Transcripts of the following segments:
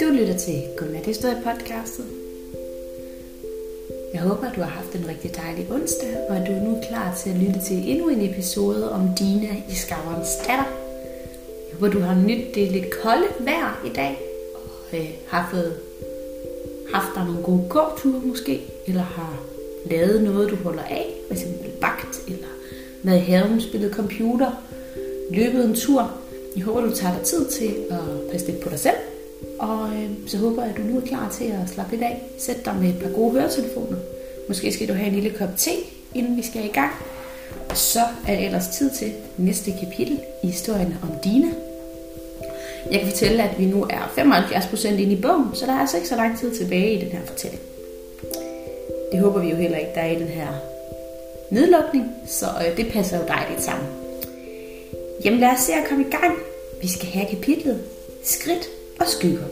Du lytter til Godnat podcastet. Jeg håber, du har haft en rigtig dejlig onsdag, og at du er nu klar til at lytte til endnu en episode om Dina i Skaverens datter. Jeg håber, du har nyt det lidt kolde vejr i dag, og øh, har fået haft dig nogle gode gåture måske, eller har lavet noget, du holder af, f.eks. bagt, eller været i haven, spillet computer, løbet en tur. Jeg håber, du tager dig tid til at passe lidt på dig selv, og øh, så håber jeg, at du nu er klar til at slappe lidt af. Sæt dig med et par gode høretelefoner. Måske skal du have en lille kop te, inden vi skal i gang. Og så er det ellers tid til næste kapitel i historien om Dina. Jeg kan fortælle, at vi nu er 75% inde i bogen, så der er altså ikke så lang tid tilbage i den her fortælling. Det håber vi jo heller ikke, der er i den her nedlukning, så øh, det passer jo dejligt sammen. Jamen lad os se at komme i gang. Vi skal have kapitlet Skridt og skygger.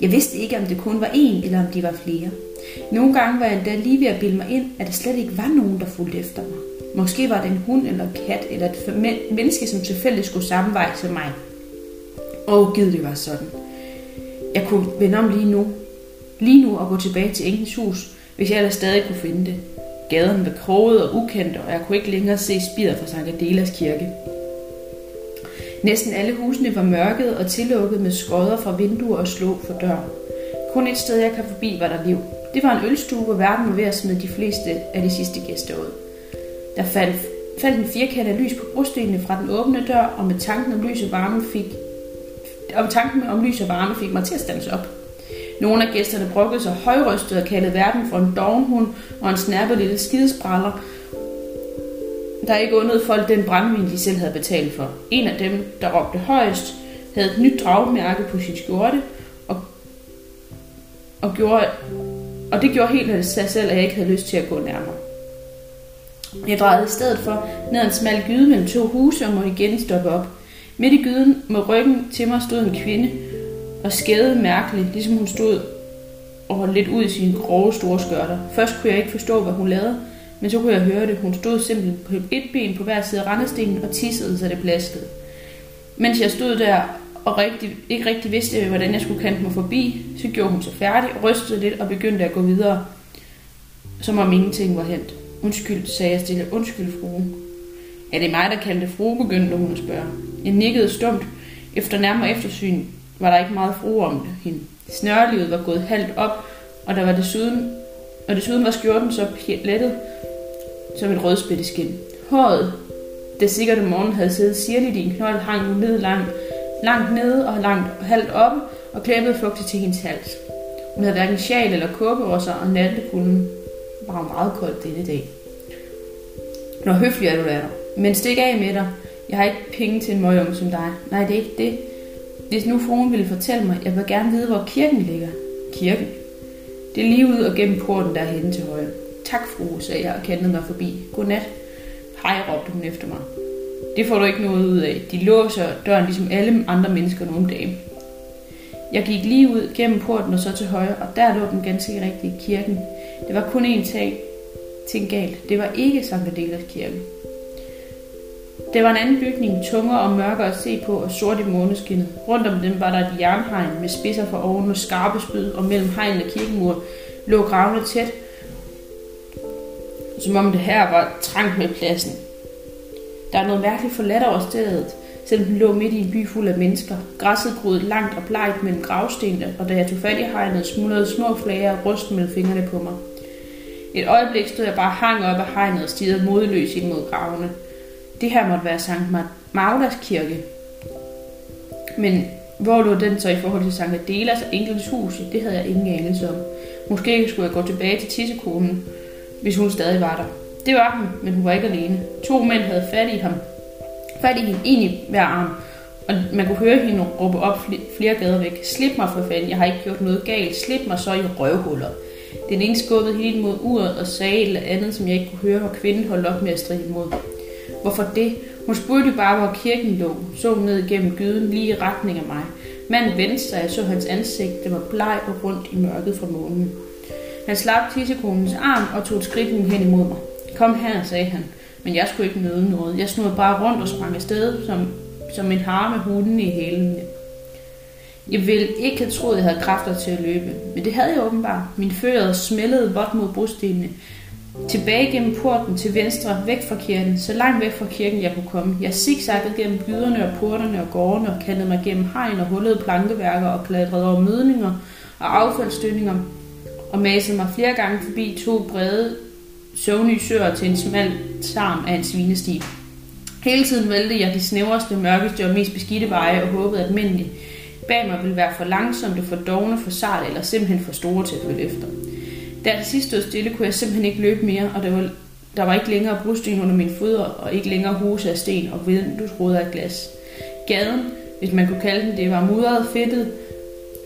Jeg vidste ikke, om det kun var én, eller om de var flere. Nogle gange var jeg endda lige ved at bilde mig ind, at der slet ikke var nogen, der fulgte efter mig. Måske var det en hund eller kat, eller et menneske, som tilfældigt skulle samme vej som mig. Og givet det var sådan. Jeg kunne vende om lige nu. Lige nu og gå tilbage til Enkens hus, hvis jeg ellers stadig kunne finde det. Gaden var kroget og ukendt, og jeg kunne ikke længere se spider fra Sankt Adelas kirke. Næsten alle husene var mørket og tillukket med skodder fra vinduer og slå for dør. Kun et sted, jeg kan forbi, var der liv. Det var en ølstue, hvor verden var ved at smide de fleste af de sidste gæster ud. Der faldt, faldt en firkant af lys på brostenene fra den åbne dør, og med tanken om lys og varme fik, og tanken om lys og varme fik mig til at stands op. Nogle af gæsterne brokkede sig højrystet og kaldede verden for en dovenhund og en snærpet lille skidespraller, der ikke undede folk den brændvin, de selv havde betalt for. En af dem, der råbte højst, havde et nyt dragmærke på sin skjorte, og, og, gjorde, og det gjorde helt af sig selv, at jeg ikke havde lyst til at gå nærmere. Jeg drejede i stedet for ned en smal gyde mellem to huse og må igen stoppe op. Midt i gyden med ryggen til mig stod en kvinde og skædede mærkeligt, ligesom hun stod og holdt lidt ud i sine grove store skørter. Først kunne jeg ikke forstå, hvad hun lavede, men så kunne jeg høre det. Hun stod simpelthen på et ben på hver side af rendestenen og tissede, så det plaskede. Mens jeg stod der og rigtig, ikke rigtig vidste, hvordan jeg skulle kante mig forbi, så gjorde hun sig færdig, rystede lidt og begyndte at gå videre, som om ingenting var hent. Undskyld, sagde jeg stille. Undskyld, frue. Er det mig, der kaldte frue, begyndte hun at spørge. Jeg nikkede stumt. Efter nærmere eftersyn var der ikke meget frue om det. Hende. Snørlivet var gået halvt op, og der var desuden, og desuden var skjorten så lettet, som et rødspætteskin. Håret, det sikkert om morgenen havde siddet sirligt i en knold, hang nu ned langt, langt nede og langt halvt oppe og klæbede fugtigt til hendes hals. Hun havde hverken sjal eller kåbe over sig, og nattekulden var meget kold denne dag. Når høflig er du, der. Men stik af med dig. Jeg har ikke penge til en møgung som dig. Nej, det er ikke det. Hvis nu fruen ville fortælle mig, jeg vil gerne vide, hvor kirken ligger. Kirken? Det er lige ud og gennem porten derhen til højre. Tak, fru, sagde jeg og kendte mig forbi. Godnat. Hej, råbte hun efter mig. Det får du ikke noget ud af. De låser døren ligesom alle andre mennesker nogle dage. Jeg gik lige ud gennem porten og så til højre, og der lå den ganske rigtige kirken. Det var kun én tag, ting galt. Det var ikke Sankt Adelas kirke. Det var en anden bygning, tungere og mørkere at se på og sort i måneskinnet. Rundt om dem var der et jernhegn med spidser for oven og skarpe spyd, og mellem hegn og kirkemur lå gravene tæt, som om det her var trangt med pladsen. Der er noget mærkeligt forladt over stedet, selvom den lå midt i en by fuld af mennesker. Græsset groede langt og blegt mellem gravstenene, og da jeg tog fat i hegnet, smuldrede små flager og rust mellem fingrene på mig. Et øjeblik stod jeg bare hang op af hegnet og stirrede modløs ind mod gravene. Det her måtte være Sankt Magdas kirke. Men hvor lå den så i forhold til Sankt Adelas og Engels hus? Det havde jeg ingen anelse om. Måske skulle jeg gå tilbage til tissekonen, hvis hun stadig var der. Det var hun, men hun var ikke alene. To mænd havde fat i ham. Fat i hende, en i hver arm. Og man kunne høre hende råbe op flere gader væk. Slip mig for fanden, jeg har ikke gjort noget galt. Slip mig så i røvhuller. Den ene skubbede helt mod uret og sagde et eller andet, som jeg ikke kunne høre, og kvinden holdt op med at stride imod. Hvorfor det? Hun spurgte bare, hvor kirken lå. Så ned gennem gyden lige i retning af mig. Manden vendte sig, jeg så hans ansigt. Det var bleg og rundt i mørket fra månen. Han slap tissekonens arm og tog et skridt hen imod mig. Kom her, sagde han. Men jeg skulle ikke møde noget. Jeg snurrede bare rundt og sprang afsted som, som en har med hunden i hælen. Jeg ville ikke have troet, at jeg havde kræfter til at løbe, men det havde jeg åbenbart. Min fører smældede vådt mod brostenene. Tilbage gennem porten til venstre, væk fra kirken, så langt væk fra kirken jeg kunne komme. Jeg zigzaggede gennem byderne og porterne og gårdene og kaldede mig gennem hegn og hullede plankeværker og klatrede over mødninger og affaldsstønninger og masede mig flere gange forbi to brede søvnige søer til en smal tarm af en svinesti. Hele tiden vælte jeg de snævreste, mørkeste og mest beskidte veje og håbede, at mændene bag mig ville være for langsomme, for dogne, for sart eller simpelthen for store til at følge efter. Da det sidste stod stille, kunne jeg simpelthen ikke løbe mere, og der var, der var ikke længere brosten under mine fødder, og ikke længere huse af sten og vinduesruder af glas. Gaden, hvis man kunne kalde den det, var mudret, fedtet,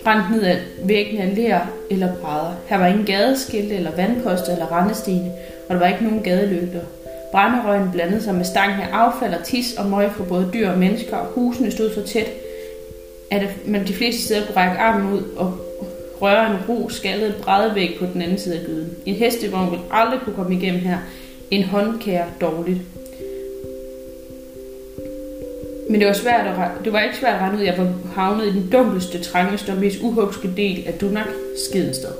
brændt ned af væggene af ler eller brædder. Her var ingen gadeskilte eller vandposter eller rendestene, og der var ikke nogen gadelygter. Brænderøgen blandede sig med stanken af affald og tis og møg fra både dyr og mennesker, og husene stod så tæt, at man de fleste steder kunne række armen ud og røre en ro skaldet brædvæg på den anden side af gyden. En hestevogn vil aldrig kunne komme igennem her. En håndkær dårligt. Men det var, svært at, det var ikke svært at regne ud, at jeg var havnet i den dunkelste, trangeste og mest uhugske del af Dunak Skidensted.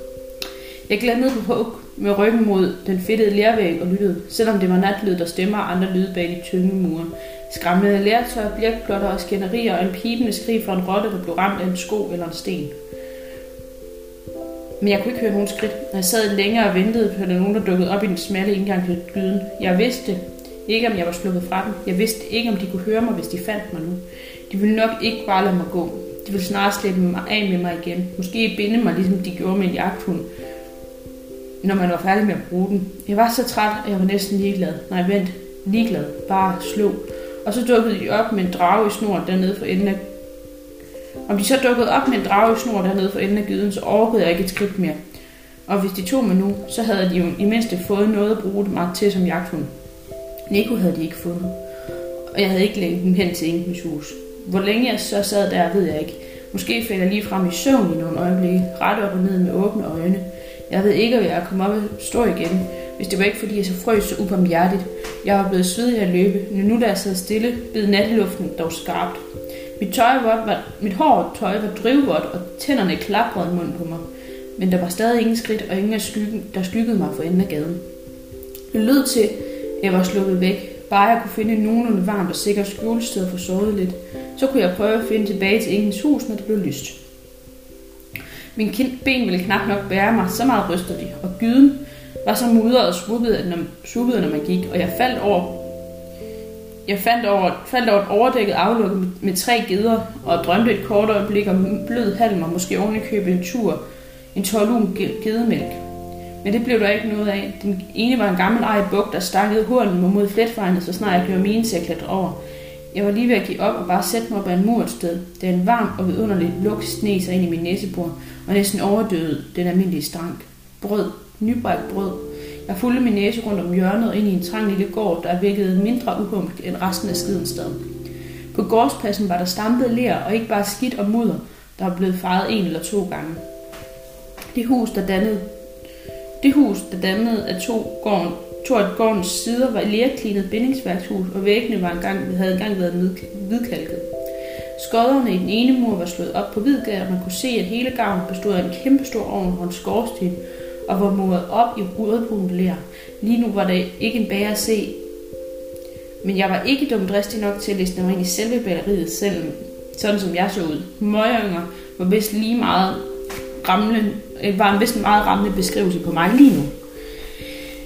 Jeg glædede på hug med ryggen mod den fedtede lærvæg og lyttede, selvom det var natlyd, der stemmer og andre lyde bag de tynde mure. Skræmmede lærtøj, blækplotter og skænderier og en pibende skrig fra en rotte, der blev ramt af en sko eller en sten. Men jeg kunne ikke høre nogen skridt, og jeg sad længere og ventede på, at der nogen, der dukkede op i den smalle indgang til gyden. Jeg vidste ikke, om jeg var sluppet fra dem. Jeg vidste ikke, om de kunne høre mig, hvis de fandt mig nu. De ville nok ikke bare lade mig gå. De ville snart slippe mig af med mig igen. Måske binde mig, ligesom de gjorde med en jagthund, når man var færdig med at bruge den. Jeg var så træt, at jeg var næsten ligeglad. Nej, vent. Ligeglad. Bare slå. Og så dukkede de op med en drage i snor dernede for enden af om de så dukkede op med en dragesnor dernede for enden af gyden, så overgede jeg ikke et skridt mere. Og hvis de tog mig nu, så havde de jo i mindste fået noget at bruge det mig til som jagthund. Nico havde de ikke fundet, og jeg havde ikke længe dem hen til Inkens hus. Hvor længe jeg så sad der, ved jeg ikke. Måske faldt jeg lige frem i søvn i nogle øjeblikke, ret op og ned med åbne øjne. Jeg ved ikke, om jeg kom op og stå igen, hvis det var ikke fordi jeg så frøs så ubarmhjertigt. Jeg var blevet svedig at løbe, men nu da jeg sad stille, bed natteluften dog skarpt. Mit, tøj var, mit hår tøj var drivvådt, og tænderne klaprede munden på mig. Men der var stadig ingen skridt, og ingen af skyggen, der skyggede mig for enden af gaden. Det lød til, at jeg var sluppet væk. Bare jeg kunne finde nogenlunde varmt og sikkert skjulested for sovet lidt, så kunne jeg prøve at finde tilbage til Ingens hus, når det blev lyst. Min ben ville knap nok bære mig, så meget rystede de, og gyden var så mudret og svuppet, når, når man gik, og jeg faldt over jeg fandt over, faldt over et overdækket aflukke med, med tre geder, og drømte et kort øjeblik om blød halm og måske oven købe en tur, en tårlun gedemælk. Men det blev der ikke noget af. Den ene var en gammel ej buk, der stakkede hornen mod fletvejen, så snart jeg gjorde mine til at klatre over. Jeg var lige ved at give op og bare sætte mig op ad en mur et sted. da en varm og vidunderlig lugt sneg sig ind i min næsebord, og næsten overdøde den almindelige stank. Brød, nybrækt brød, jeg fulgte min næse rundt om hjørnet ind i en trang lille gård, der virkede mindre uhumsk end resten af skiden sted. På gårdspladsen var der stampet ler og ikke bare skidt og mudder, der var blevet faret en eller to gange. Det hus, der dannede, det hus, der dannede af to, gården, to af gårdens sider, var et lærklinet bindingsværkshus, og væggene var engang, havde engang været hvidkalket. Skodderne i den ene mur var slået op på hvidgær, og man kunne se, at hele gavlen bestod af en kæmpestor ovn og en skorsten, og var muret op i rødbrun lær. Lige nu var der ikke en bager at se, men jeg var ikke dumdristig nok til at læse mig ind i selve bageriet selv, sådan som jeg så ud. Møgeringer var vist lige meget ramlen, øh, var en vist meget rammende beskrivelse på mig lige nu.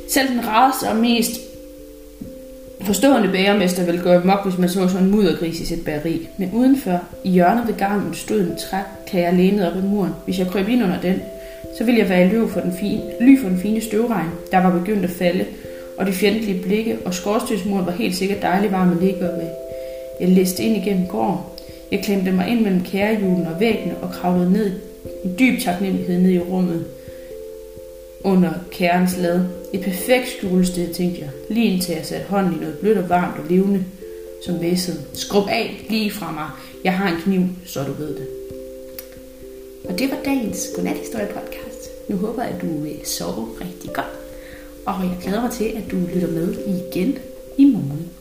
Selv den rareste og mest forstående bagermester ville gøre mok, hvis man så sådan en muddergris i sit bageri. Men udenfor, i hjørnet ved gangen, stod en trækage lænet op ad muren. Hvis jeg krøb ind under den, så ville jeg være ly for den fine, ly for den fine støvregn, der var begyndt at falde, og de fjendtlige blikke, og skorstødsmuren var helt sikkert dejlig varm at ligge op Jeg læste ind igennem gården. Jeg klemte mig ind mellem kærehjulen og væggene og kravlede ned i dyb taknemmelighed ned i rummet under kærens lad. Et perfekt skjulested, tænkte jeg, lige indtil jeg satte hånden i noget blødt og varmt og levende, som væssede. Skrub af lige fra mig. Jeg har en kniv, så du ved det. Og det var dagens Godnathistorie podcast. Nu håber jeg, at du vil sove rigtig godt. Og jeg glæder mig til, at du lytter med igen i morgen.